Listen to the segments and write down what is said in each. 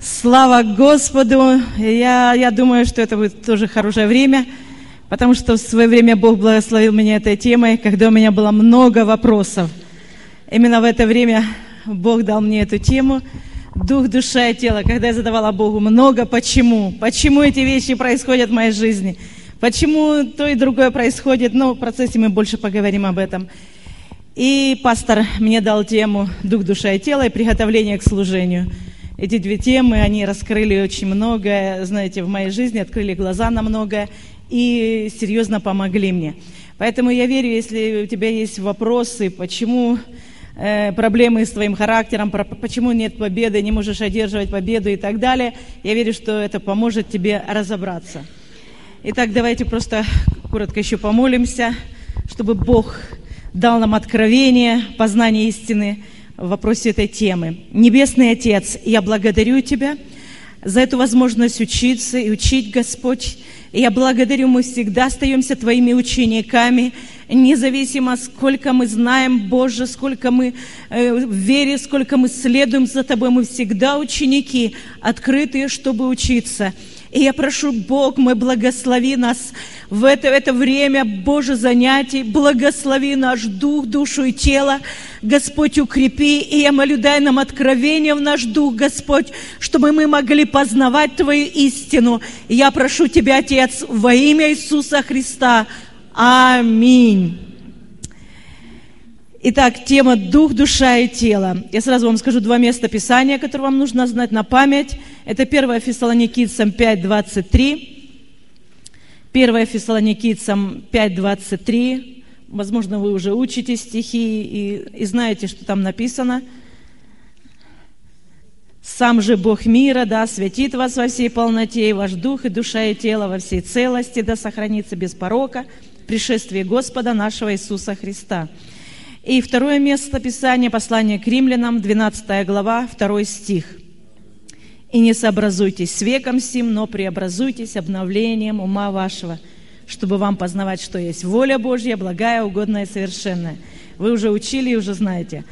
Слава Господу! Я, я думаю, что это будет тоже хорошее время, потому что в свое время Бог благословил меня этой темой, когда у меня было много вопросов. Именно в это время Бог дал мне эту тему «Дух, душа и тело», когда я задавала Богу много «почему?», почему эти вещи происходят в моей жизни, почему то и другое происходит, но в процессе мы больше поговорим об этом. И пастор мне дал тему «Дух, душа и тело» и приготовление к служению – эти две темы, они раскрыли очень многое, знаете, в моей жизни, открыли глаза на многое и серьезно помогли мне. Поэтому я верю, если у тебя есть вопросы, почему э, проблемы с твоим характером, почему нет победы, не можешь одерживать победу и так далее, я верю, что это поможет тебе разобраться. Итак, давайте просто коротко еще помолимся, чтобы Бог дал нам откровение, познание истины, в вопросе этой темы. Небесный Отец, я благодарю Тебя за эту возможность учиться и учить, Господь. И я благодарю, мы всегда остаемся Твоими учениками, независимо, сколько мы знаем, Боже, сколько мы э, в вере, сколько мы следуем за Тобой, мы всегда ученики, открытые, чтобы учиться. И я прошу, Бог мой, благослови нас в это, это время, Боже, занятий, благослови наш дух, душу и тело, Господь, укрепи, и я молю, дай нам откровение в наш дух, Господь, чтобы мы могли познавать Твою истину. Я прошу Тебя, Отец, во имя Иисуса Христа. Аминь. Итак, тема «Дух, душа и тело». Я сразу вам скажу два места Писания, которые вам нужно знать на память. Это 1 Фессалоникийцам 5.23. 1 Фессалоникийцам 5.23. Возможно, вы уже учите стихи и, и знаете, что там написано. «Сам же Бог мира, да, святит вас во всей полноте, и ваш дух, и душа, и тело во всей целости, да сохранится без порока пришествие Господа нашего Иисуса Христа». И второе место Писания, послание к римлянам, 12 глава, 2 стих. «И не сообразуйтесь с веком сим, но преобразуйтесь обновлением ума вашего, чтобы вам познавать, что есть воля Божья, благая, угодная и совершенная». Вы уже учили и уже знаете.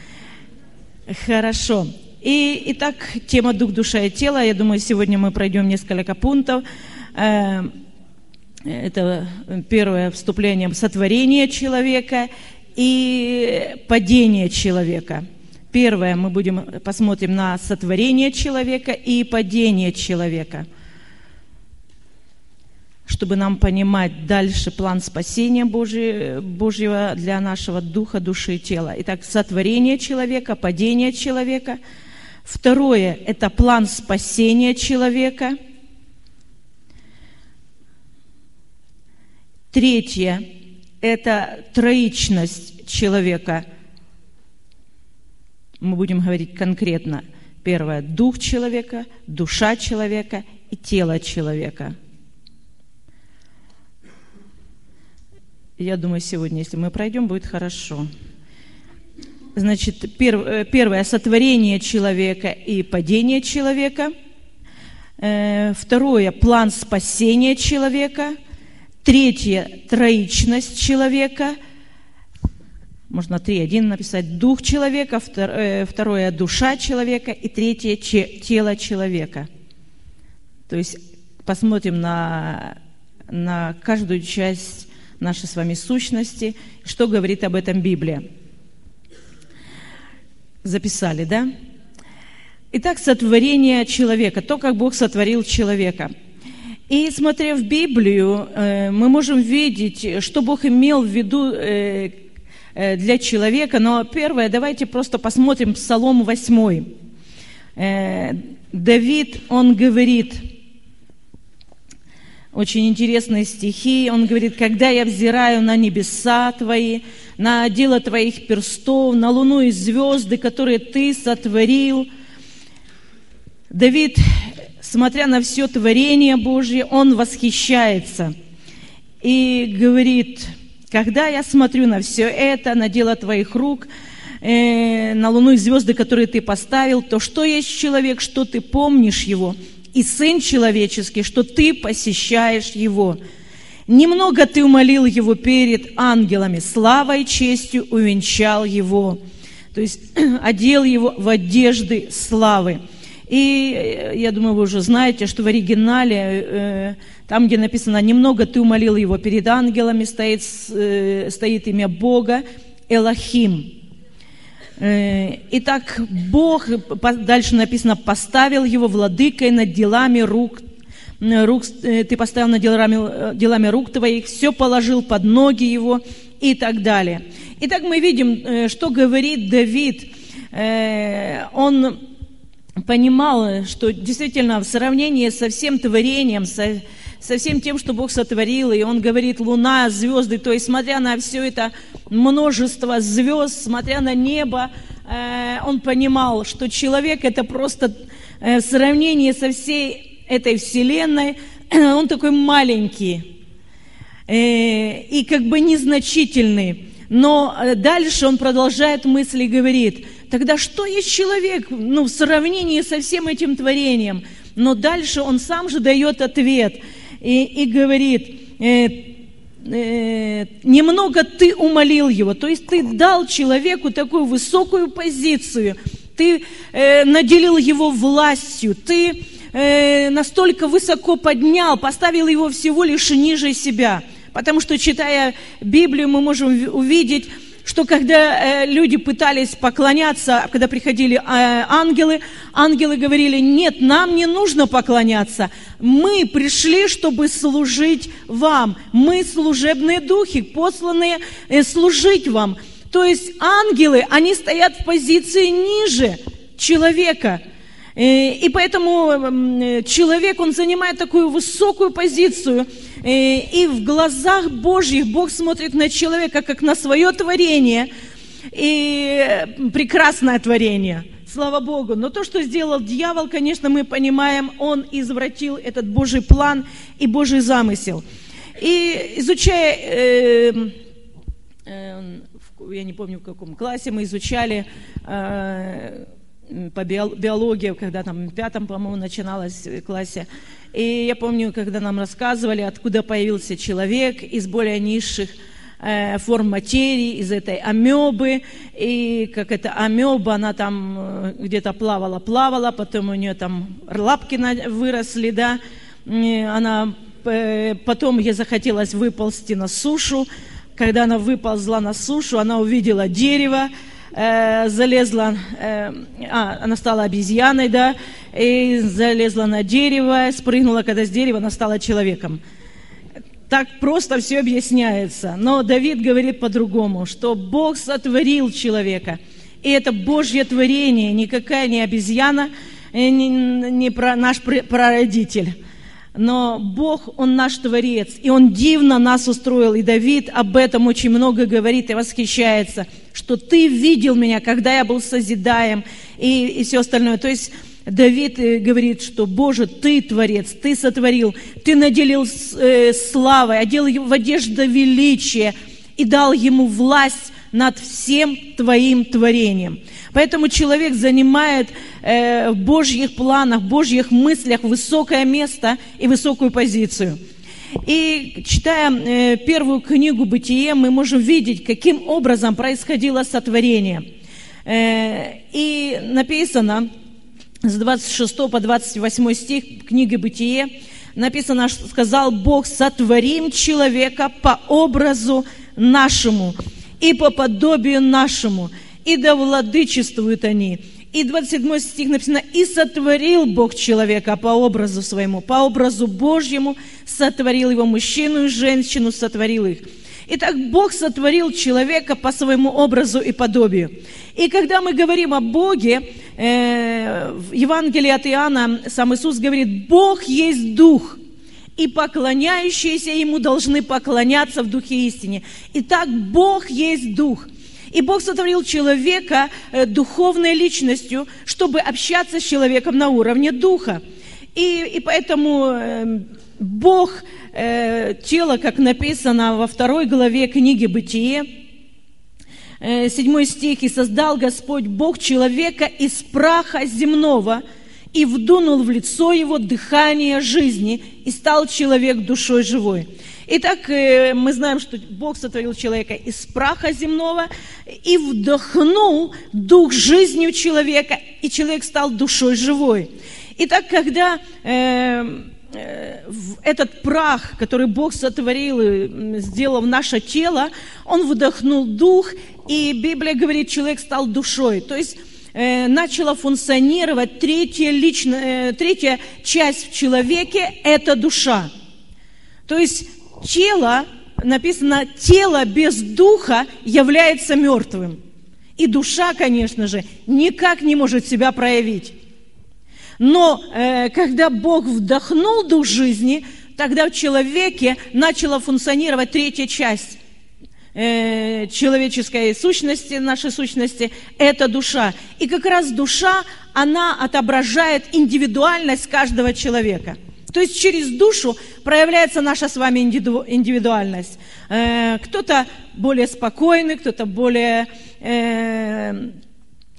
Хорошо. И, итак, тема «Дух, душа и тело». Я думаю, сегодня мы пройдем несколько пунктов. Э, это первое вступление сотворение человека и падение человека. Первое, мы будем посмотрим на сотворение человека и падение человека, чтобы нам понимать дальше план спасения Божьего, Божьего для нашего духа, души и тела. Итак, сотворение человека, падение человека. Второе – это план спасения человека. Третье это троичность человека. Мы будем говорить конкретно. Первое – дух человека, душа человека и тело человека. Я думаю, сегодня, если мы пройдем, будет хорошо. Значит, э, первое – сотворение человека и падение человека. Э, второе – план спасения человека – Третье – троичность человека. Можно три, один написать. Дух человека, э, второе – душа человека, и третье – тело человека. То есть посмотрим на, на каждую часть нашей с вами сущности, что говорит об этом Библия. Записали, да? Итак, сотворение человека, то, как Бог сотворил человека – и смотря в Библию, э, мы можем видеть, что Бог имел в виду э, э, для человека. Но первое, давайте просто посмотрим Псалом 8. Давид, он говорит, очень интересные стихи, он говорит, «Когда я взираю на небеса Твои, на дело Твоих перстов, на луну и звезды, которые Ты сотворил». Давид смотря на все творение Божье, он восхищается и говорит, когда я смотрю на все это, на дело твоих рук, э, на луну и звезды, которые ты поставил, то что есть человек, что ты помнишь его, и сын человеческий, что ты посещаешь его. Немного ты умолил его перед ангелами, славой и честью увенчал его, то есть одел его в одежды славы И э, я думаю, вы уже знаете, что в оригинале, э, там, где написано «немного ты умолил его перед ангелами», стоит, э, стоит имя Бога Элохим. Итак, Бог, дальше написано, поставил его владыкой над делами рук, рук ты поставил над делами, делами рук твоих, все положил под ноги его и так далее. Итак, мы видим, что говорит Давид. Он понимал, что действительно в сравнении со всем творением, со, со всем тем, что Бог сотворил, и он говорит, луна, звезды, то есть смотря на все это множество звезд, смотря на небо, э, он понимал, что человек это просто э, в сравнении со всей этой вселенной, он такой маленький э, и как бы незначительный. Но дальше он продолжает мысли и говорит, тогда что есть человек ну, в сравнении со всем этим творением? Но дальше он сам же дает ответ и, и говорит, э, э, немного ты умолил его, то есть ты дал человеку такую высокую позицию, ты э, наделил его властью, ты э, настолько высоко поднял, поставил его всего лишь ниже себя. Потому что, читая Библию, мы можем увидеть, что когда э, люди пытались поклоняться, когда приходили э, ангелы, ангелы говорили, нет, нам не нужно поклоняться, мы пришли, чтобы служить вам, мы служебные духи, посланные э, служить вам. То есть ангелы, они стоят в позиции ниже человека – и поэтому человек, он занимает такую высокую позицию. Э, и в глазах Божьих Бог смотрит на человека, как на свое творение. И прекрасное творение. Слава Богу. Но то, что сделал дьявол, конечно, мы понимаем, он извратил этот Божий план и Божий замысел. И изучая, э, э, я не помню в каком классе, мы изучали э, по биологии, когда там в пятом, по-моему, начиналось в классе. И я помню, когда нам рассказывали, откуда появился человек из более низших э, форм материи, из этой амебы, и как эта амеба, она там э, где-то плавала, плавала, потом у нее там лапки выросли, да, и она, э, потом ей захотелось выползти на сушу, когда она выползла на сушу, она увидела дерево, э, залезла, э, а, она стала обезьяной, да, и залезла на дерево, спрыгнула, когда с дерева она стала человеком. Так просто все объясняется. Но Давид говорит по-другому, что Бог сотворил человека. И это Божье творение, никакая не обезьяна, э, не, не про, наш прародитель но Бог, Он наш Творец, и Он дивно нас устроил, и Давид об этом очень много говорит и восхищается, что Ты видел меня, когда я был созидаем, и, и все остальное. То есть Давид э, говорит, что Боже, Ты Творец, Ты сотворил, Ты наделил э, славой, одел его в одежду величия и дал ему власть над всем Твоим творением. Поэтому человек занимает э, в Божьих планах, в Божьих мыслях высокое место и высокую позицию. И читая э, первую книгу «Бытие», мы можем видеть, каким образом происходило сотворение. Э, и написано с 26 по 28 стих книги «Бытие», написано, что сказал Бог, сотворим человека по образу нашему и по подобию нашему, и да владычествуют они. И 27 стих написано, «И сотворил Бог человека по образу своему, по образу Божьему сотворил его, мужчину и женщину сотворил их». Итак, Бог сотворил человека по своему образу и подобию. И когда мы говорим о Боге, э, в Евангелии от Иоанна сам Иисус говорит, Бог есть Дух, и поклоняющиеся Ему должны поклоняться в Духе истине. Итак, Бог есть Дух – и Бог сотворил человека э, духовной личностью, чтобы общаться с человеком на уровне духа. И, и поэтому э, Бог, э, тело, как написано во второй главе книги «Бытие», седьмой стих, «И создал Господь Бог человека из праха земного, и вдунул в лицо его дыхание жизни, и стал человек душой живой». Итак, э, мы знаем, что Бог сотворил человека из праха земного и вдохнул дух жизни у человека, и человек стал душой живой. Итак, когда э, э, этот прах, который Бог сотворил и сделал в наше тело, он вдохнул дух, и Библия говорит, человек стал душой. То есть э, начала функционировать третья, лично, э, третья часть в человеке – это душа. То есть тело, написано, тело без духа является мертвым. И душа, конечно же, никак не может себя проявить. Но э, когда Бог вдохнул дух жизни, тогда в человеке начала функционировать третья часть э, человеческой сущности, нашей сущности, это душа. И как раз душа, она отображает индивидуальность каждого человека – то есть через душу проявляется наша с вами индивидуальность. Э, кто-то более спокойный, кто-то более э,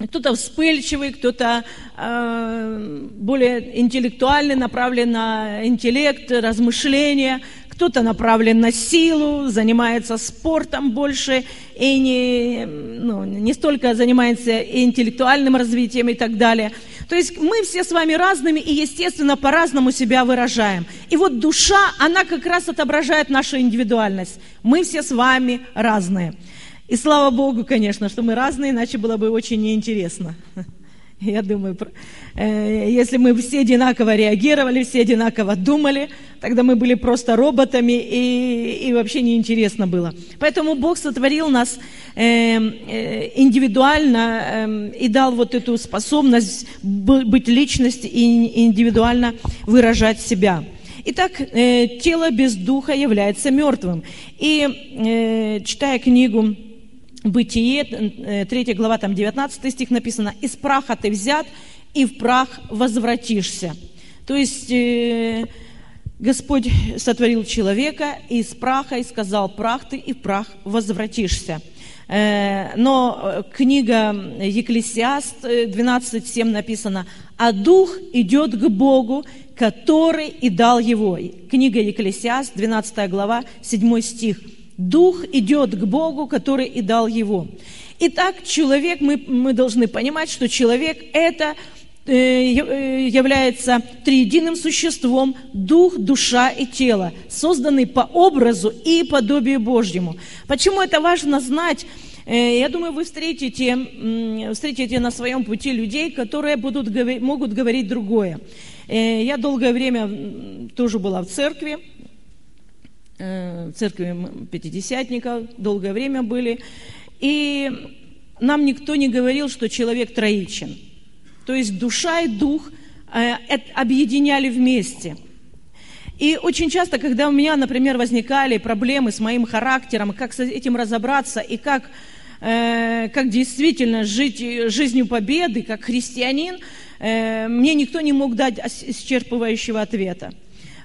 кто-то вспыльчивый, кто-то э, более интеллектуальный, направлен на интеллект, размышления, кто-то направлен на силу, занимается спортом больше и не, ну, не столько занимается интеллектуальным развитием и так далее. То есть мы все с вами разными и, естественно, по-разному себя выражаем. И вот душа, она как раз отображает нашу индивидуальность. Мы все с вами разные. И слава Богу, конечно, что мы разные, иначе было бы очень неинтересно. Я думаю, э, если мы все одинаково реагировали, все одинаково думали, тогда мы были просто роботами, и, и вообще неинтересно было. Поэтому Бог сотворил нас э, э, индивидуально и дал вот эту способность быть личностью и индивидуально выражать себя. Итак, тело без духа является мертвым. И читая книгу Бытие, 3 э, глава, там 19 стих написано, «Из праха ты взят, и в прах возвратишься». То есть э, Господь сотворил человека из праха и сказал, прах ты, и в прах возвратишься. Э, но книга Екклесиаст 12.7 написано, «А дух идет к Богу, который и дал его». Книга Екклесиаст, 12 глава, 7 стих – Дух идет к Богу, который и дал его. Итак, человек, мы, мы должны понимать, что человек это э, э, является триединым существом, дух, душа и тело, созданный по образу и подобию Божьему. Почему это важно знать? Э, я думаю, вы встретите, встретите на своем пути людей, которые будут, могут говорить другое. Я долгое время тоже была в церкви, церкви пятидесятников, долгое время были. И нам никто не говорил, что человек троичен. То есть душа и дух э, объединяли вместе. И очень часто, когда у меня, например, возникали проблемы с моим характером, как с этим разобраться и как, э, как действительно жить жизнью победы, как христианин, мне никто не мог дать исчерпывающего ответа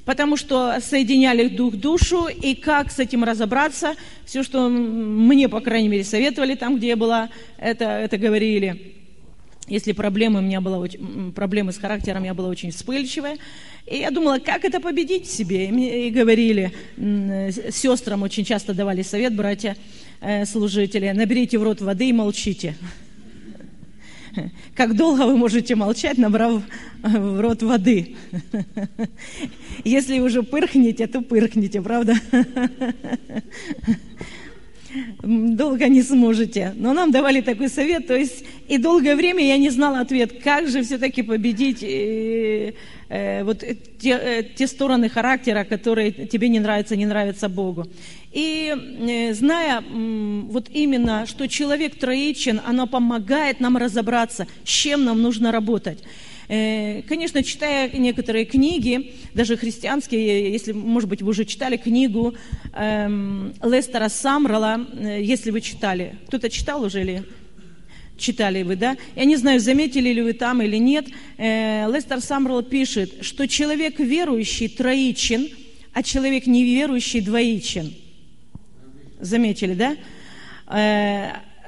потому что соединяли дух душу, и как с этим разобраться, все, что мне, по крайней мере, советовали там, где я была, это, это говорили. Если проблемы, у меня была проблемы с характером, я была очень вспыльчивая. И я думала, как это победить себе. И, мне, и говорили, сестрам очень часто давали совет, братья, э, наберите в рот воды и молчите. Как долго вы можете молчать, набрав в рот воды? Если уже пырхнете, то пырхните, правда? долго не сможете. Но нам давали такой совет, то есть и долгое время я не знала ответ, как же все-таки победить э, э, вот те, э, те стороны характера, которые тебе не нравятся, не нравятся Богу. И э, зная э, вот именно, что человек троичен, оно помогает нам разобраться, с чем нам нужно работать. Э, конечно, читая некоторые книги, даже христианские, если, может быть, вы уже читали книгу эм, Лестера Самрала, э, если вы читали. Кто-то читал уже или читали вы, да? Я не знаю, заметили ли вы там или нет. Э, Лестер Самрал пишет, что человек верующий троичен, а человек неверующий двоичен. Заметили, да?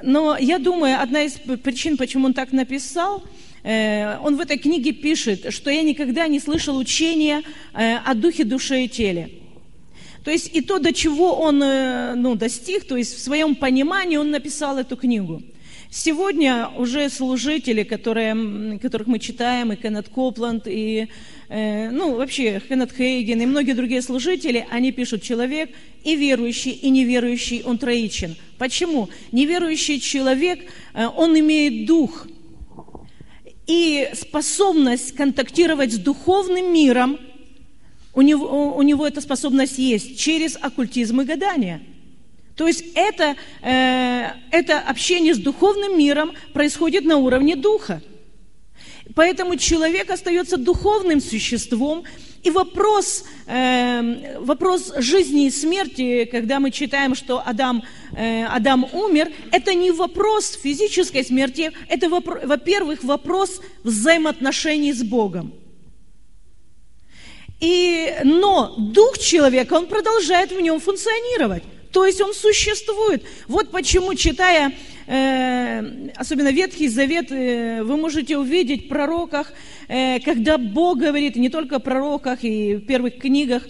Но я думаю, одна из причин, почему он так написал – Э, он в этой книге пишет, что я никогда не слышал учения э, о духе, душе и теле. То есть и то, до чего он э, ну, достиг, то есть в своем понимании он написал эту книгу. Сегодня уже служители, которые, которых мы читаем, и Кеннет Копланд, и э, ну, вообще Кеннет Хейген, и многие другие служители, они пишут, человек и верующий, и неверующий, он троичен. Почему? Неверующий человек, э, он имеет дух и способность контактировать с духовным миром, у него, у него эта способность есть через оккультизм и гадание – то есть это, э, это общение с духовным миром происходит на уровне духа. Поэтому человек остается духовным существом. И вопрос, э, вопрос жизни и смерти, когда мы читаем, что Адам, э, Адам умер, это не вопрос физической смерти, это, во-первых, вопрос взаимоотношений с Богом. И, но дух человека, он продолжает в нем функционировать. То есть он существует. Вот почему, читая э, особенно Ветхий Завет, э, вы можете увидеть в пророках, когда Бог говорит, не только в пророках и в первых книгах,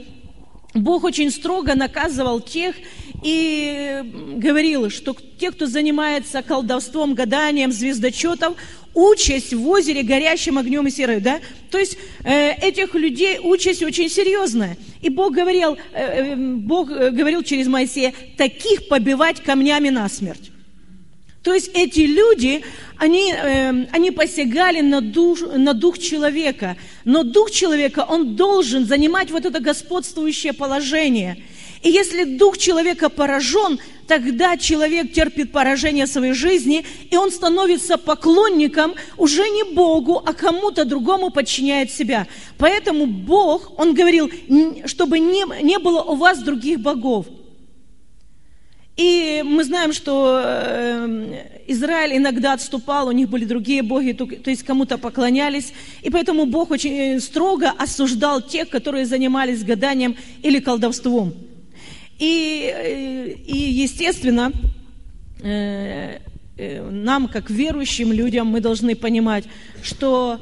Бог очень строго наказывал тех и говорил, что те, кто занимается колдовством, гаданием, звездочетов, участь в озере горящим огнем и серой, да? То есть э, этих людей участь очень серьезная. И Бог говорил, э, э Бог э, говорил через Моисея, таких побивать камнями насмерть. То есть эти люди, они, э, они посягали на дух, на дух человека. Но дух человека, он должен занимать вот это господствующее положение – и если дух человека поражен, тогда человек терпит поражение своей жизни, и он становится поклонником уже не Богу, а кому-то другому подчиняет себя. Поэтому Бог, Он говорил, чтобы не, не было у вас других богов. И мы знаем, что э, Израиль иногда отступал, у них были другие боги, то есть кому-то поклонялись. И поэтому Бог очень строго осуждал тех, которые занимались гаданием или колдовством. И, э, и естественно, э, э, нам, как верующим людям, мы должны понимать, что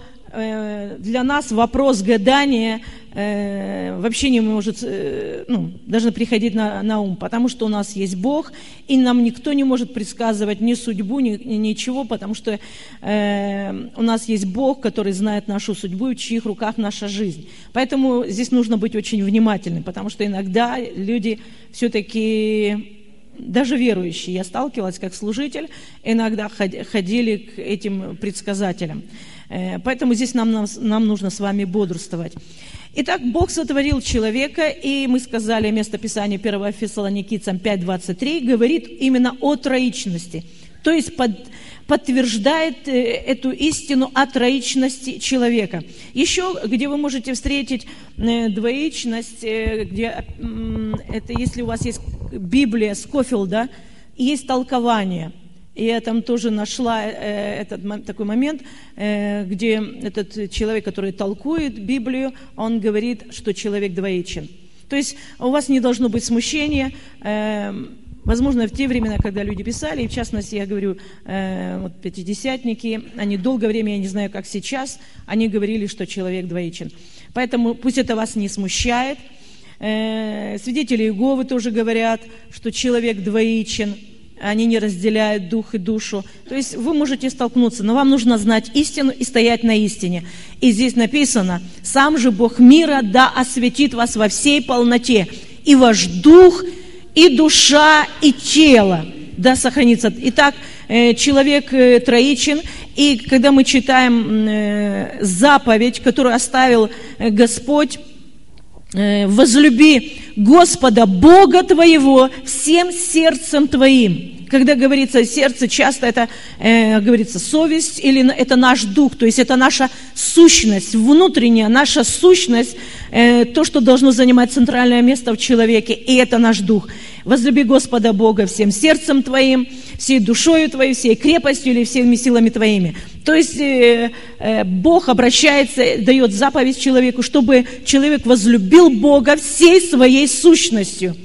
для нас вопрос гадания вообще не может, ну, должен приходить на, на ум, потому что у нас есть Бог, и нам никто не может предсказывать ни судьбу, ни, ничего, потому что э, у нас есть Бог, который знает нашу судьбу, в чьих руках наша жизнь. Поэтому здесь нужно быть очень внимательным, потому что иногда люди все-таки даже верующие, я сталкивалась как служитель, иногда ходили к этим предсказателям. Э, поэтому здесь нам, нам, нам нужно с вами бодрствовать. Итак, Бог сотворил человека, и мы сказали, место Писания 1 Фессалоникийцам 5.23 говорит именно о троичности. То есть под, подтверждает э, эту истину о троичности человека. Еще, где вы можете встретить э, двоичность, где это если у вас есть Библия Скофилда, есть толкование – и я там тоже нашла э, этот такой момент, э, где этот человек, который толкует Библию, он говорит, что человек двоичен. То есть у вас не должно быть смущения. Э, возможно, в те времена, когда люди писали, и в частности, я говорю, вот пятидесятники, они долгое время, я не знаю, как сейчас, они говорили, что человек двоичен. Поэтому пусть это вас не смущает. Свидетели Иеговы тоже говорят, что человек двоичен – они не разделяют дух и душу. То есть вы можете столкнуться, но вам нужно знать истину и стоять на истине. И здесь написано, сам же Бог мира да осветит вас во всей полноте, и ваш дух, и душа, и тело да сохранится. Итак, э, человек э, троичен, и когда мы читаем э, заповедь, которую оставил Господь, возлюби Господа Бога твоего всем сердцем твоим. Когда говорится сердце, часто это э, говорится совесть или это наш дух, то есть это наша сущность, внутренняя наша сущность, э, то, что должно занимать центральное место в человеке, и это наш дух. Возлюби Господа Бога всем сердцем твоим, всей душою твоей, всей крепостью или всеми силами твоими. То есть э, э, Бог обращается, дает заповедь человеку, чтобы человек возлюбил Бога всей своей сущностью.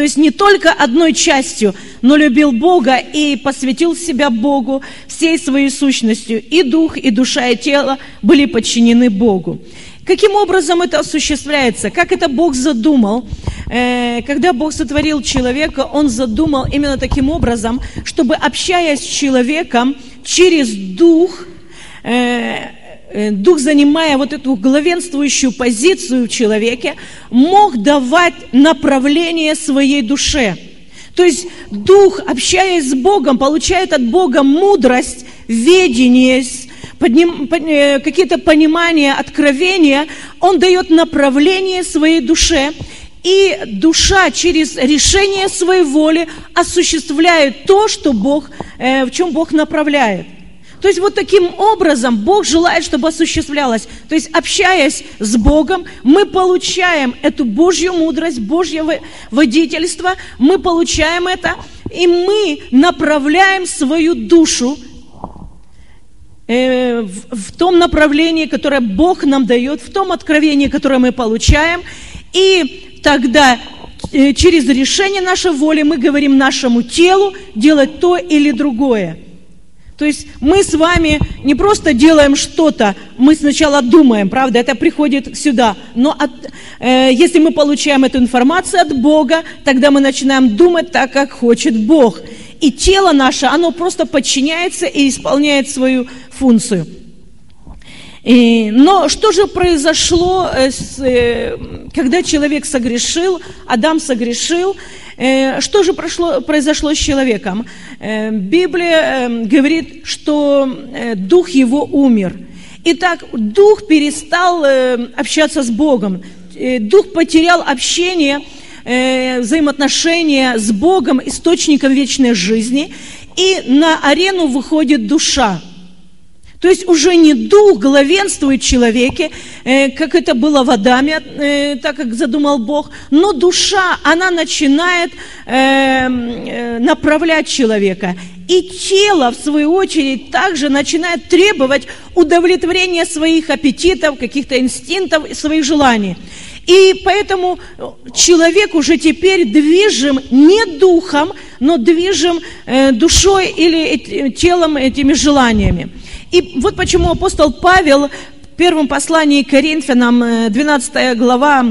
То есть не только одной частью, но любил Бога и посвятил себя Богу всей своей сущностью. И дух, и душа, и тело были подчинены Богу. Каким образом это осуществляется? Как это Бог задумал? э, когда Бог сотворил человека, Он задумал именно таким образом, чтобы, общаясь с человеком через Дух, э, Дух, занимая вот эту главенствующую позицию в человеке, мог давать направление своей душе. То есть Дух, общаясь с Богом, получает от Бога мудрость, ведение, подним, э, какие-то понимания, откровения, он дает направление своей душе, и душа через решение своей воли осуществляет то, что Бог, э, в чем Бог направляет. То есть вот таким образом Бог желает, чтобы осуществлялось. То есть общаясь с Богом, мы получаем эту Божью мудрость, Божье водительство, мы получаем это, и мы направляем свою душу Э, в том направлении, которое Бог нам дает, в том откровении, которое мы получаем. И тогда э, через решение нашей воли мы говорим нашему телу делать то или другое. То есть мы с вами не просто делаем что-то, мы сначала думаем, правда, это приходит сюда. Но от, э, если мы получаем эту информацию от Бога, тогда мы начинаем думать так, как хочет Бог. И тело наше, оно просто подчиняется и исполняет свою функцию. И, но что же произошло, э, э, когда человек согрешил, Адам согрешил, э, что же прошло, произошло с человеком? Библия говорит, что дух его умер. Итак, дух перестал общаться с Богом, дух потерял общение, взаимоотношения с Богом, источником вечной жизни, и на арену выходит душа – то есть уже не дух главенствует в человеке, э, как это было в Адаме, э, так как задумал Бог, но душа, она начинает э, направлять человека. И тело, в свою очередь, также начинает требовать удовлетворения своих аппетитов, каких-то инстинктов, своих желаний. И поэтому человек уже теперь движим не духом, но движим душой или телом этими желаниями. И вот почему апостол Павел в первом послании к Коринфянам, 12 э, глава,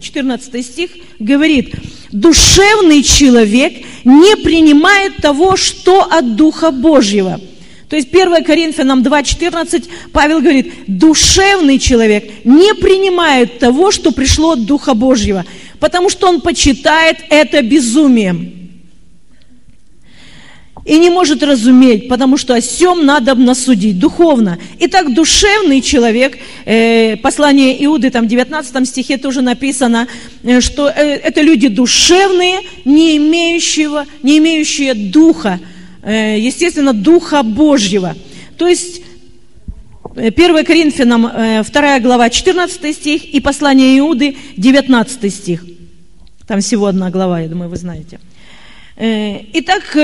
14 э, стих, говорит, «Душевный человек не принимает того, что от Духа Божьего». То есть 1 Коринфянам 2.14 Павел говорит, душевный человек не принимает того, что пришло от Духа Божьего, потому что он почитает это безумием и не может разуметь, потому что о сем надо насудить духовно. Итак, душевный человек, э, послание Иуды, там в 19 стихе тоже написано, э, что э, это люди душевные, не, имеющего, не имеющие духа, э, естественно, духа Божьего. То есть 1 э, Коринфянам 2 э, глава 14 стих и послание Иуды 19 стих. Там всего одна глава, я думаю, вы знаете. Э, итак,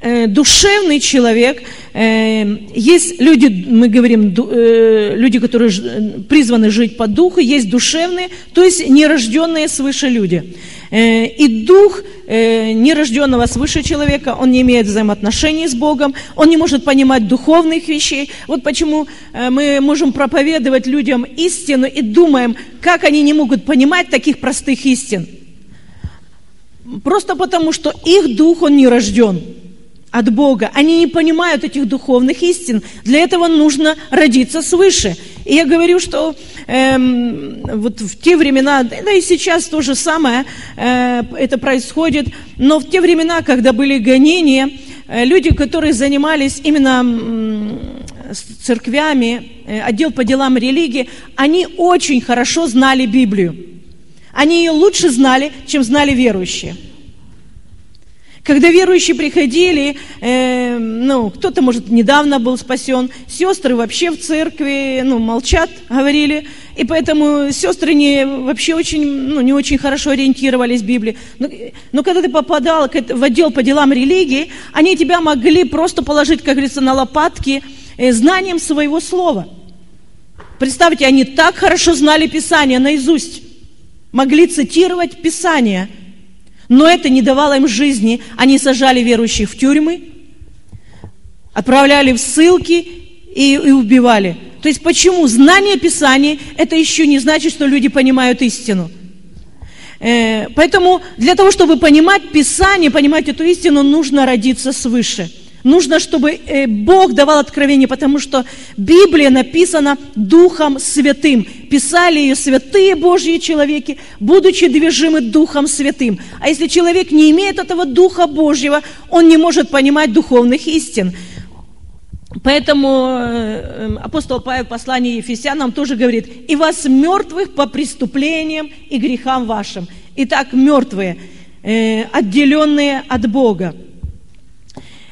Э, душевный человек, э, есть люди, мы говорим, э, люди, которые призваны жить по духу, есть душевные, то есть нерожденные свыше люди. И дух нерожденного свыше человека, он не имеет взаимоотношений с Богом, он не может понимать духовных вещей. Вот почему мы можем проповедовать людям истину и думаем, как они не могут понимать таких простых истин. Просто потому, что их дух, он не рожден от Бога. Они не понимают этих духовных истин. Для этого нужно родиться свыше. И я говорю, что эм, вот в те времена, да и сейчас то же самое э, это происходит, но в те времена, когда были гонения, э, люди, которые занимались именно э, с церквями, э, отдел по делам религии, они очень хорошо знали Библию. Они ее лучше знали, чем знали верующие. Когда верующие приходили, э, ну, кто-то, может, недавно был спасен, сестры вообще в церкви, ну, молчат, говорили, и поэтому сестры не, вообще очень, ну, не очень хорошо ориентировались в Библии. Но, но когда ты попадал в отдел по делам религии, они тебя могли просто положить, как говорится, на лопатки э, знанием своего слова. Представьте, они так хорошо знали Писание наизусть, могли цитировать Писание – но это не давало им жизни. Они сажали верующих в тюрьмы, отправляли в ссылки и, и убивали. То есть почему? Знание Писания – это еще не значит, что люди понимают истину. Э, поэтому для того, чтобы понимать Писание, понимать эту истину, нужно родиться свыше. Нужно, чтобы э, Бог давал откровение, потому что Библия написана Духом Святым. Писали ее святые Божьи человеки, будучи движимы Духом Святым. А если человек не имеет этого Духа Божьего, он не может понимать духовных истин. Поэтому э, апостол Павел в послании Ефесянам тоже говорит, «И вас мертвых по преступлениям и грехам вашим». Итак, мертвые, э, отделенные от Бога.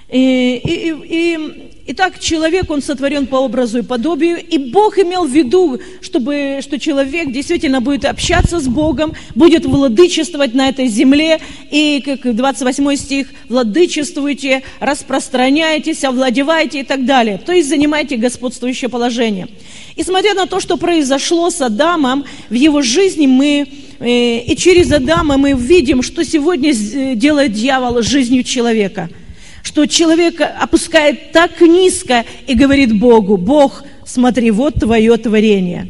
И, и, и, итак, человек, он сотворен по образу и подобию, и Бог имел в виду, чтобы, что человек действительно будет общаться с Богом, будет владычествовать на этой земле, и, как 28 стих, владычествуйте, распространяйтесь, овладевайте и так далее. То есть занимайте господствующее положение. И смотря на то, что произошло с Адамом, в его жизни мы, э, и через Адама мы видим, что сегодня э, делает дьявол жизнью человека – что человек опускает так низко и говорит Богу, Бог, смотри, вот твое творение.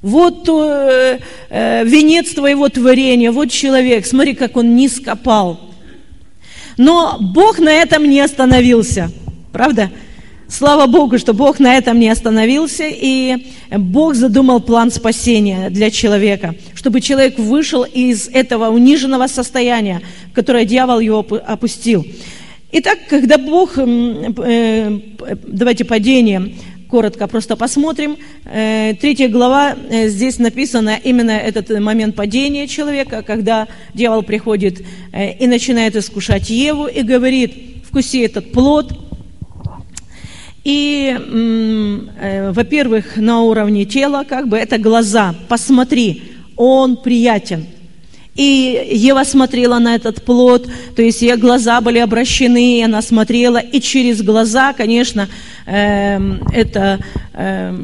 Вот э, э, венец твоего творения, вот человек, смотри, как он низко пал. Но Бог на этом не остановился, правда? Слава Богу, что Бог на этом не остановился, и Бог задумал план спасения для человека, чтобы человек вышел из этого униженного состояния, которое дьявол его опустил. Итак, когда Бог, э, давайте падение, коротко просто посмотрим. Э, третья глава, э, здесь написано именно этот момент падения человека, когда дьявол приходит и начинает искушать Еву и говорит, вкуси этот плод. И, во-первых, на уровне тела, как бы, это глаза. Посмотри, он приятен. И Ева смотрела на этот плод, то есть ее глаза были обращены, и она смотрела, и через глаза, конечно, э, это, э,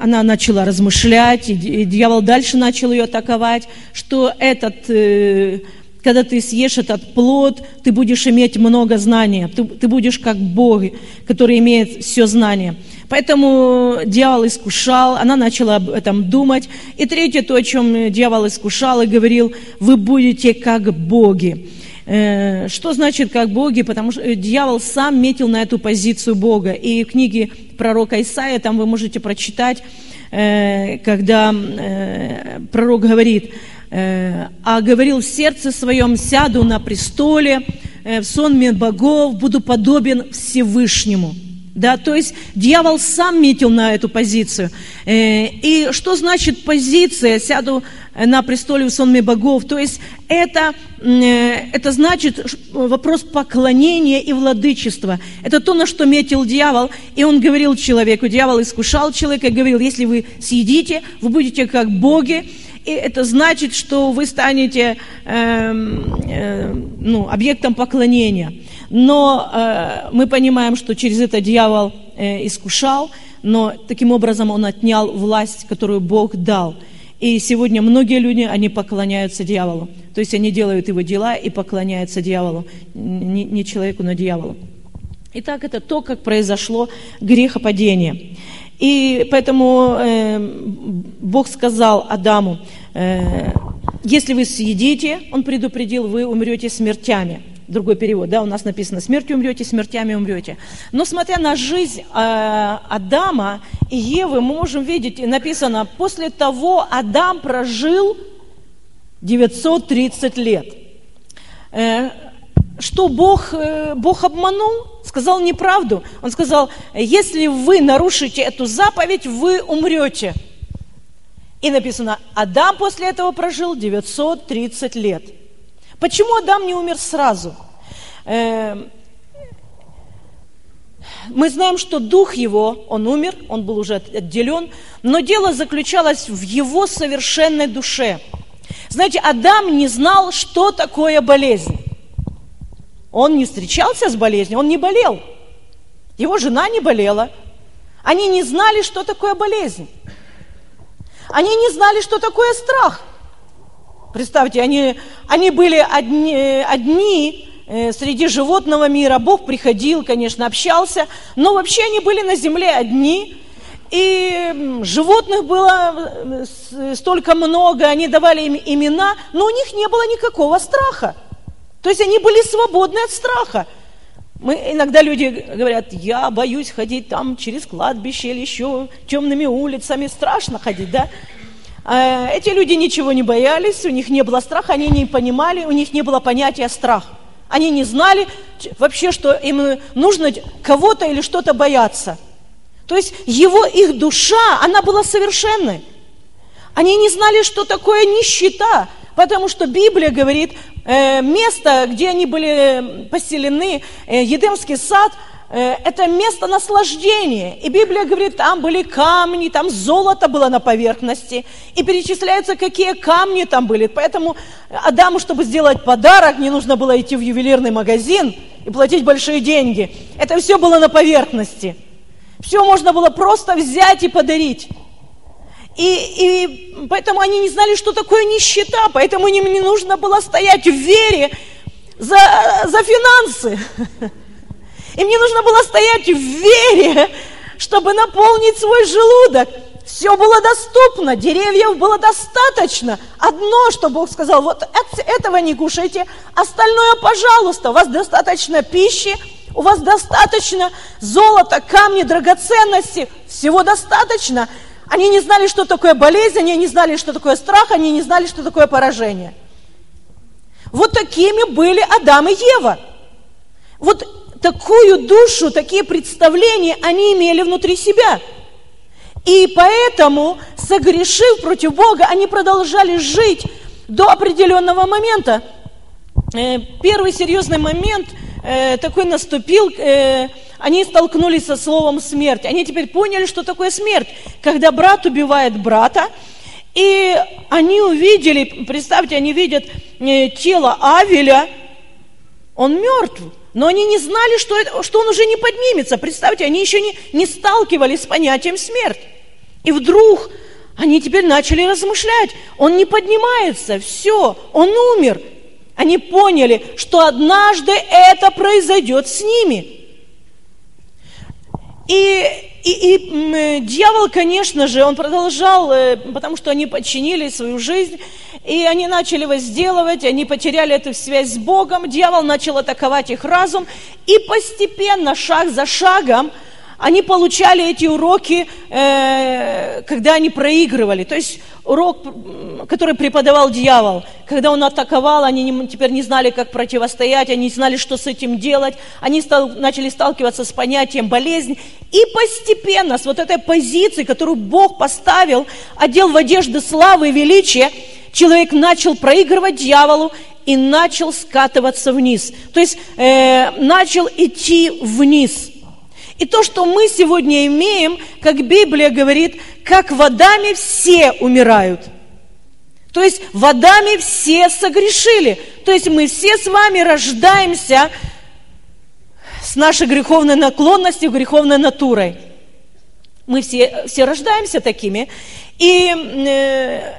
она начала размышлять, и дьявол дальше начал ее атаковать, что этот, э, когда ты съешь этот плод, ты будешь иметь много знания, ты, ты будешь как Бог, который имеет все знание. Поэтому дьявол искушал, она начала об этом думать. И третье, то, о чем дьявол искушал и говорил, вы будете как боги. Э, что значит как боги? Потому что дьявол сам метил на эту позицию Бога. И в книге пророка Исаия, там вы можете прочитать, э, когда э, пророк говорит, а говорил в сердце своем, сяду на престоле, в сонме богов, буду подобен Всевышнему. Да, то есть дьявол сам метил на эту позицию. Э, и что значит позиция «сяду на престоле в сонме богов»? То есть это, э, это значит вопрос поклонения и владычества. Это то, на что метил дьявол. И он говорил человеку, дьявол искушал человека говорил, если вы съедите, вы будете как боги, и это значит, что вы станете э, э, ну, объектом поклонения. Но э, мы понимаем, что через это дьявол э, искушал, но таким образом он отнял власть, которую Бог дал. И сегодня многие люди, они поклоняются дьяволу. То есть они делают его дела и поклоняются дьяволу. Не, не человеку, но дьяволу. Итак, это то, как произошло грехопадение. И поэтому э, Бог сказал Адаму, э, если вы съедите, он предупредил, вы умрете смертями другой перевод, да, у нас написано «смертью умрете, смертями умрете». Но смотря на жизнь э, Адама и Евы, мы можем видеть, написано, после того Адам прожил 930 лет. Э, что Бог, э, Бог обманул? Сказал неправду. Он сказал, если вы нарушите эту заповедь, вы умрете. И написано, Адам после этого прожил 930 лет. Почему Адам не умер сразу? Эм, мы знаем, что дух его, он умер, он был уже отделен, но дело заключалось в его совершенной душе. Знаете, Адам не знал, что такое болезнь. Он не встречался с болезнью, он не болел. Его жена не болела. Они не знали, что такое болезнь. Они не знали, что такое страх – Представьте, они, они были одни, одни э, среди животного мира. Бог приходил, конечно, общался, но вообще они были на земле одни. и животных было столько много, они давали им имена, но у них не было никакого страха. То есть они были свободны от страха. Мы, иногда люди говорят, я боюсь ходить там через кладбище или еще темными улицами, страшно ходить, да? А эти люди ничего не боялись, у них не было страха, они не понимали, у них не было понятия страх. Они не знали вообще, что им нужно кого-то или что-то бояться. То есть его, их душа, она была совершенной. Они не знали, что такое нищета, потому что Библия говорит, э, место, где они были поселены, э, Едемский сад, э, это место наслаждения. И Библия говорит, там были камни, там золото было на поверхности. И перечисляются, какие камни там были. Поэтому Адаму, чтобы сделать подарок, не нужно было идти в ювелирный магазин и платить большие деньги. Это все было на поверхности. Все можно было просто взять и подарить. И, и поэтому они не знали, что такое нищета, поэтому им не нужно было стоять в вере за, за финансы. Им не нужно было стоять в вере, чтобы наполнить свой желудок. Все было доступно, деревьев было достаточно. Одно, что Бог сказал, вот этого не кушайте, остальное, пожалуйста, у вас достаточно пищи, у вас достаточно золота, камни, драгоценности, всего достаточно. Они не знали, что такое болезнь, они не знали, что такое страх, они не знали, что такое поражение. Вот такими были Адам и Ева. Вот такую душу, такие представления они имели внутри себя. И поэтому, согрешив против Бога, они продолжали жить до определенного момента. Э, первый серьезный момент – э, такой наступил, э, они столкнулись со словом смерть. Они теперь поняли, что такое смерть. Когда брат убивает брата, и они увидели, представьте, они видят э, тело Авеля, он мертв. Но они не знали, что, это, что он уже не поднимется. Представьте, они еще не, не сталкивались с понятием смерть. И вдруг они теперь начали размышлять. Он не поднимается, все, он умер. Они поняли, что однажды это произойдет с ними. И, и, и дьявол, конечно же, он продолжал, э, потому что они подчинили свою жизнь, и они начали возделывать, они потеряли эту связь с Богом, дьявол начал атаковать их разум, и постепенно, шаг за шагом, они получали эти уроки, э, когда они проигрывали. То есть урок, который преподавал дьявол, когда он атаковал, они теперь не знали, как противостоять, они не знали, что с этим делать, они стал, начали сталкиваться с понятием болезнь, и постепенно с вот этой позиции, которую Бог поставил, одел в одежды славы и величия, человек начал проигрывать дьяволу и начал скатываться вниз. То есть э, начал идти вниз – и то, что мы сегодня имеем, как Библия говорит, как водами все умирают. То есть водами все согрешили. То есть мы все с вами рождаемся с нашей греховной наклонностью, греховной натурой. Мы все, все рождаемся такими. И э,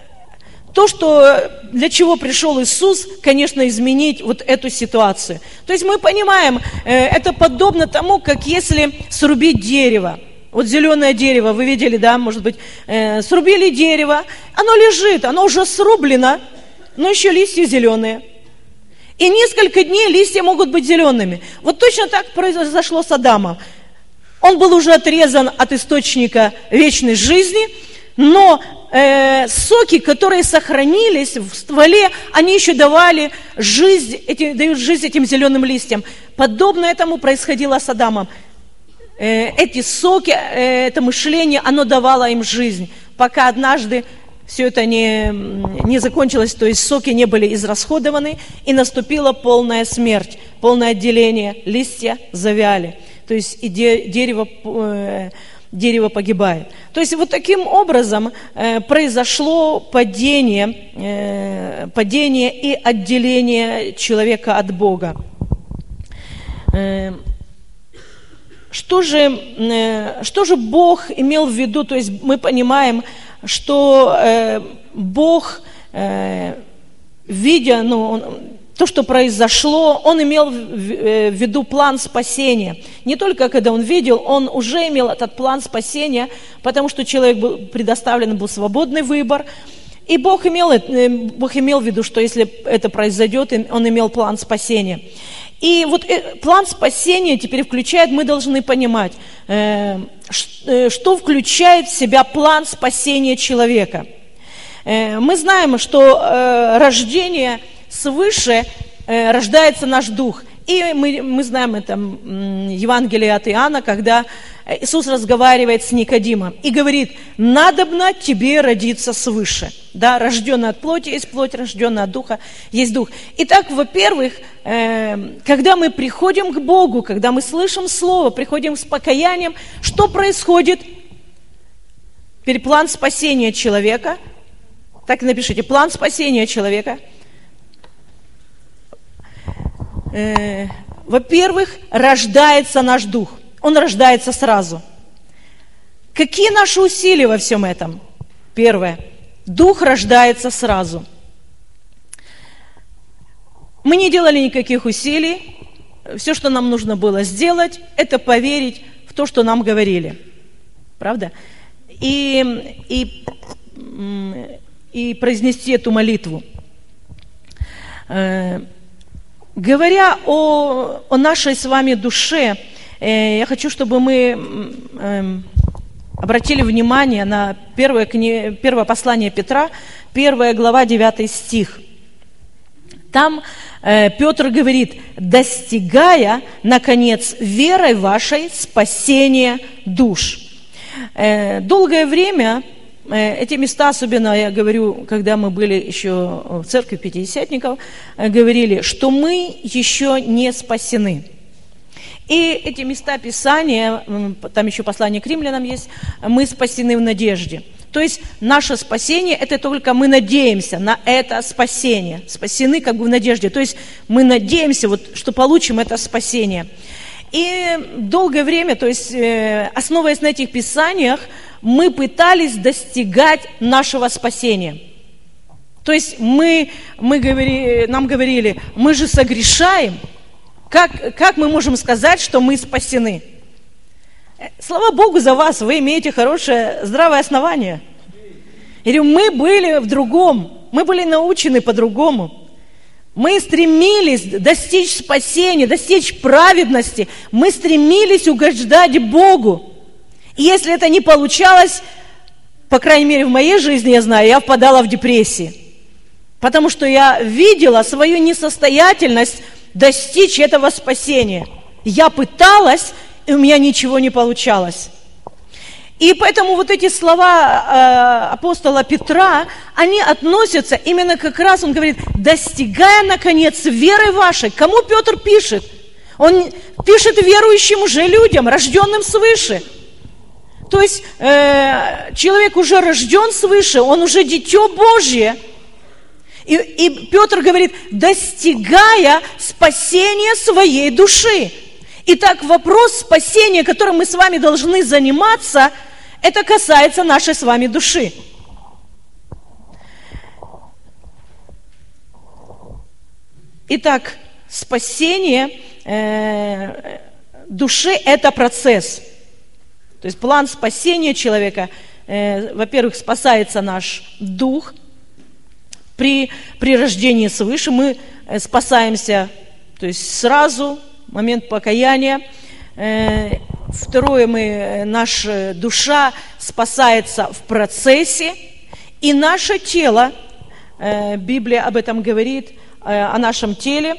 то, что, для чего пришел Иисус, конечно, изменить вот эту ситуацию. То есть мы понимаем, э, это подобно тому, как если срубить дерево. Вот зеленое дерево, вы видели, да, может быть, э, срубили дерево, оно лежит, оно уже срублено, но еще листья зеленые. И несколько дней листья могут быть зелеными. Вот точно так произошло с Адамом. Он был уже отрезан от источника вечной жизни, но э, соки, которые сохранились в стволе, они еще давали жизнь, эти, дают жизнь этим зеленым листьям. Подобно этому происходило с Адамом. Э, эти соки, э, это мышление, оно давало им жизнь, пока однажды все это не, не закончилось, то есть соки не были израсходованы, и наступила полная смерть, полное отделение, листья завяли. То есть и де, дерево э, дерево погибает. То есть вот таким образом э, произошло падение, э, падение и отделение человека от Бога. Э, что же, э, что же Бог имел в виду? То есть мы понимаем, что э, Бог, э, видя, ну, он, то, что произошло, он имел в виду план спасения. Не только когда он видел, он уже имел этот план спасения, потому что человек был предоставлен был свободный выбор. И Бог имел, Бог имел в виду, что если это произойдет, он имел план спасения. И вот план спасения теперь включает, мы должны понимать, что включает в себя план спасения человека. Мы знаем, что рождение – свыше э, рождается наш дух. И мы, мы знаем это Евангелие от Иоанна, когда Иисус разговаривает с Никодимом и говорит, надобно тебе родиться свыше. Да, рожденный от плоти есть плоть, рожденный от духа есть дух. Итак, во-первых, э, когда мы приходим к Богу, когда мы слышим Слово, приходим с покаянием, что происходит? Переплан спасения человека, так и напишите, план спасения человека – э, во-первых, рождается наш дух. Он рождается сразу. Какие наши усилия во всем этом? Первое. Дух рождается сразу. Мы не делали никаких усилий. Все, что нам нужно было сделать, это поверить в то, что нам говорили. Правда? И, и, и произнести эту молитву. Говоря о, о нашей с вами душе, э, я хочу, чтобы мы э, обратили внимание на первое, кни... первое послание Петра, первая глава, 9 стих. Там э, Петр говорит, достигая, наконец, верой вашей спасения душ. Э, долгое время эти места, особенно я говорю, когда мы были еще в церкви Пятидесятников, э, говорили, что мы еще не спасены. И эти места Писания, там еще послание к римлянам есть, мы спасены в надежде. То есть наше спасение, это только мы надеемся на это спасение. Спасены как бы в надежде. То есть мы надеемся, вот, что получим это спасение. И долгое время, то есть э, основываясь на этих писаниях, мы пытались достигать нашего спасения. То есть мы, мы говори, нам говорили, мы же согрешаем. Как, как мы можем сказать, что мы спасены? Слава Богу за вас, вы имеете хорошее, здравое основание. Или мы были в другом, мы были научены по-другому. Мы стремились достичь спасения, достичь праведности. Мы стремились угождать Богу. И если это не получалось, по крайней мере в моей жизни, я знаю, я впадала в депрессии. Потому что я видела свою несостоятельность достичь этого спасения. Я пыталась, и у меня ничего не получалось. И поэтому вот эти слова э, апостола Петра, они относятся именно как раз, он говорит, достигая, наконец, веры вашей. Кому Петр пишет? Он пишет верующим уже людям, рожденным свыше. То есть э, человек уже рожден свыше, он уже дитё Божье. И, и Петр говорит, достигая спасения своей души. Итак, вопрос спасения, которым мы с вами должны заниматься, это касается нашей с вами души. Итак, спасение э, души – это процесс – то есть план спасения человека, э, во-первых, спасается наш дух. При, при рождении свыше мы э, спасаемся, то есть сразу, момент покаяния. Э, второе, мы, э, наша душа спасается в процессе. И наше тело, э, Библия об этом говорит, э, о нашем теле.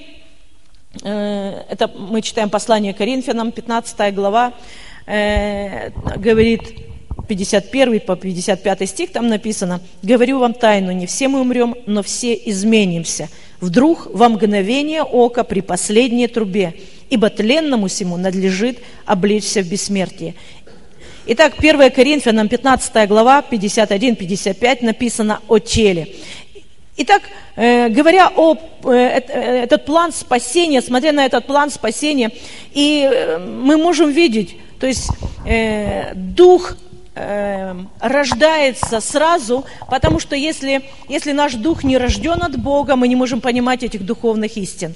Э, это мы читаем послание Коринфянам, 15 глава, э, говорит 51 по 55 стих, там написано, «Говорю вам тайну, не все мы умрем, но все изменимся. Вдруг во мгновение ока при последней трубе, ибо тленному всему надлежит облечься в бессмертие». Итак, 1 Коринфянам 15 глава, 51-55 написано о теле. Итак, э, говоря о э, этот план спасения, смотря на этот план спасения, и мы можем видеть, то есть э, дух э, рождается сразу, потому что если, если наш дух не рожден от Бога, мы не можем понимать этих духовных истин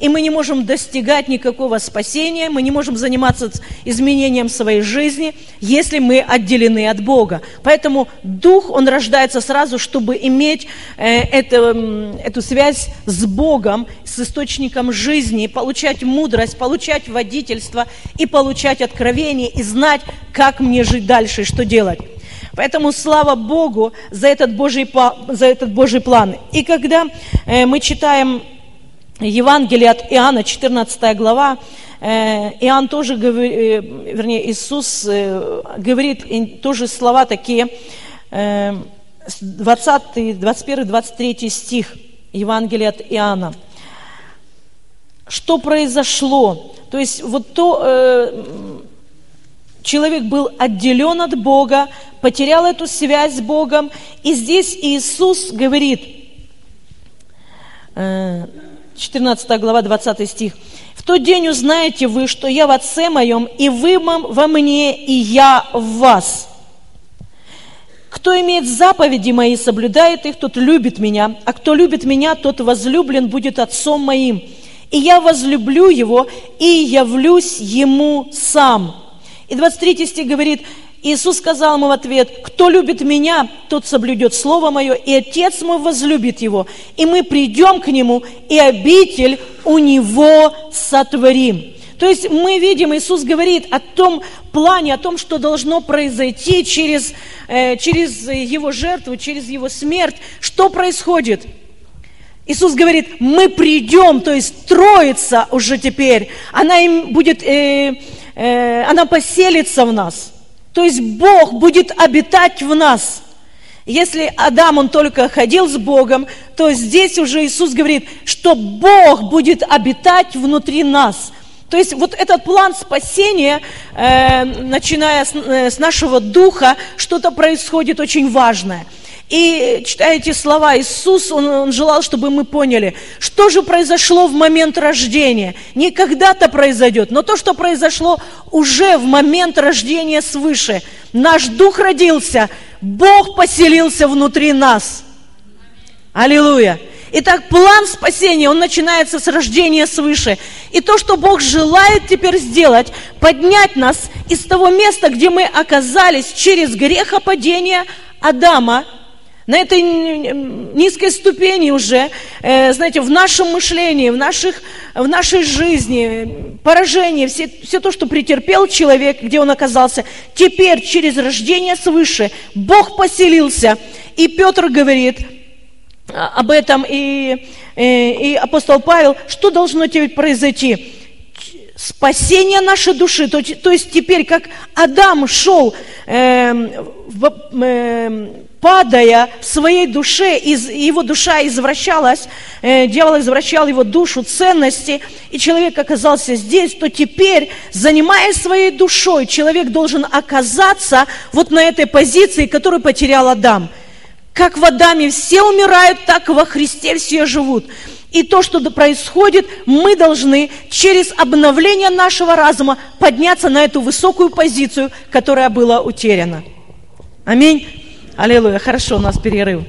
и мы не можем достигать никакого спасения, мы не можем заниматься изменением своей жизни, если мы отделены от Бога. Поэтому Дух, он рождается сразу, чтобы иметь э, это, эту связь с Богом, с источником жизни, получать мудрость, получать водительство и получать откровение, и знать, как мне жить дальше что делать. Поэтому слава Богу за этот Божий, за этот Божий план. И когда э, мы читаем Евангелие от Иоанна, 14 глава, э, Иоанн тоже говорит, э, вернее, Иисус э, говорит тоже слова такие, 20, 21, 23 стих Евангелия от Иоанна. Что произошло? То есть вот то, человек был отделен от Бога, потерял эту связь с Богом, и здесь Иисус говорит, 14 глава, 20 стих. «В тот день узнаете вы, что я в Отце моем, и вы во мне, и я в вас. Кто имеет заповеди мои, соблюдает их, тот любит меня, а кто любит меня, тот возлюблен будет Отцом моим. И я возлюблю его, и явлюсь ему сам». И 23 стих говорит, Иисус сказал ему в ответ, кто любит меня, тот соблюдет Слово Мое, и Отец мой возлюбит его, и мы придем к нему, и обитель у него сотворим. То есть мы видим, Иисус говорит о том плане, о том, что должно произойти через, э, через Его жертву, через Его смерть. Что происходит? Иисус говорит, мы придем, то есть Троица уже теперь, она им будет, э, э, она поселится в нас – то есть Бог будет обитать в нас. Если Адам, он только ходил с Богом, то здесь уже Иисус говорит, что Бог будет обитать внутри нас. То есть вот этот план спасения, э, начиная с, э, с нашего духа, что-то происходит очень важное – и читая эти слова, Иисус, он, он желал, чтобы мы поняли, что же произошло в момент рождения. Не когда-то произойдет, но то, что произошло уже в момент рождения свыше. Наш дух родился, Бог поселился внутри нас. Аллилуйя. Итак, план спасения, он начинается с рождения свыше. И то, что Бог желает теперь сделать, поднять нас из того места, где мы оказались через грехопадение Адама, на этой низкой ступени уже, э, знаете, в нашем мышлении, в, наших, в нашей жизни, поражение, все, все то, что претерпел человек, где он оказался, теперь через рождение свыше Бог поселился. И Петр говорит об этом, и, и, э, и апостол Павел, что должно теперь произойти? спасение нашей души. То, то есть теперь, как Адам шел, э, в, э, падая в своей душе, из, его душа извращалась, э, дьявол извращал его душу, ценности, и человек оказался здесь, то теперь, занимаясь своей душой, человек должен оказаться вот на этой позиции, которую потерял Адам. Как в Адаме все умирают, так во Христе все живут. И то, что происходит, мы должны через обновление нашего разума подняться на эту высокую позицию, которая была утеряна. Аминь. Аллилуйя. Хорошо, у нас перерыв.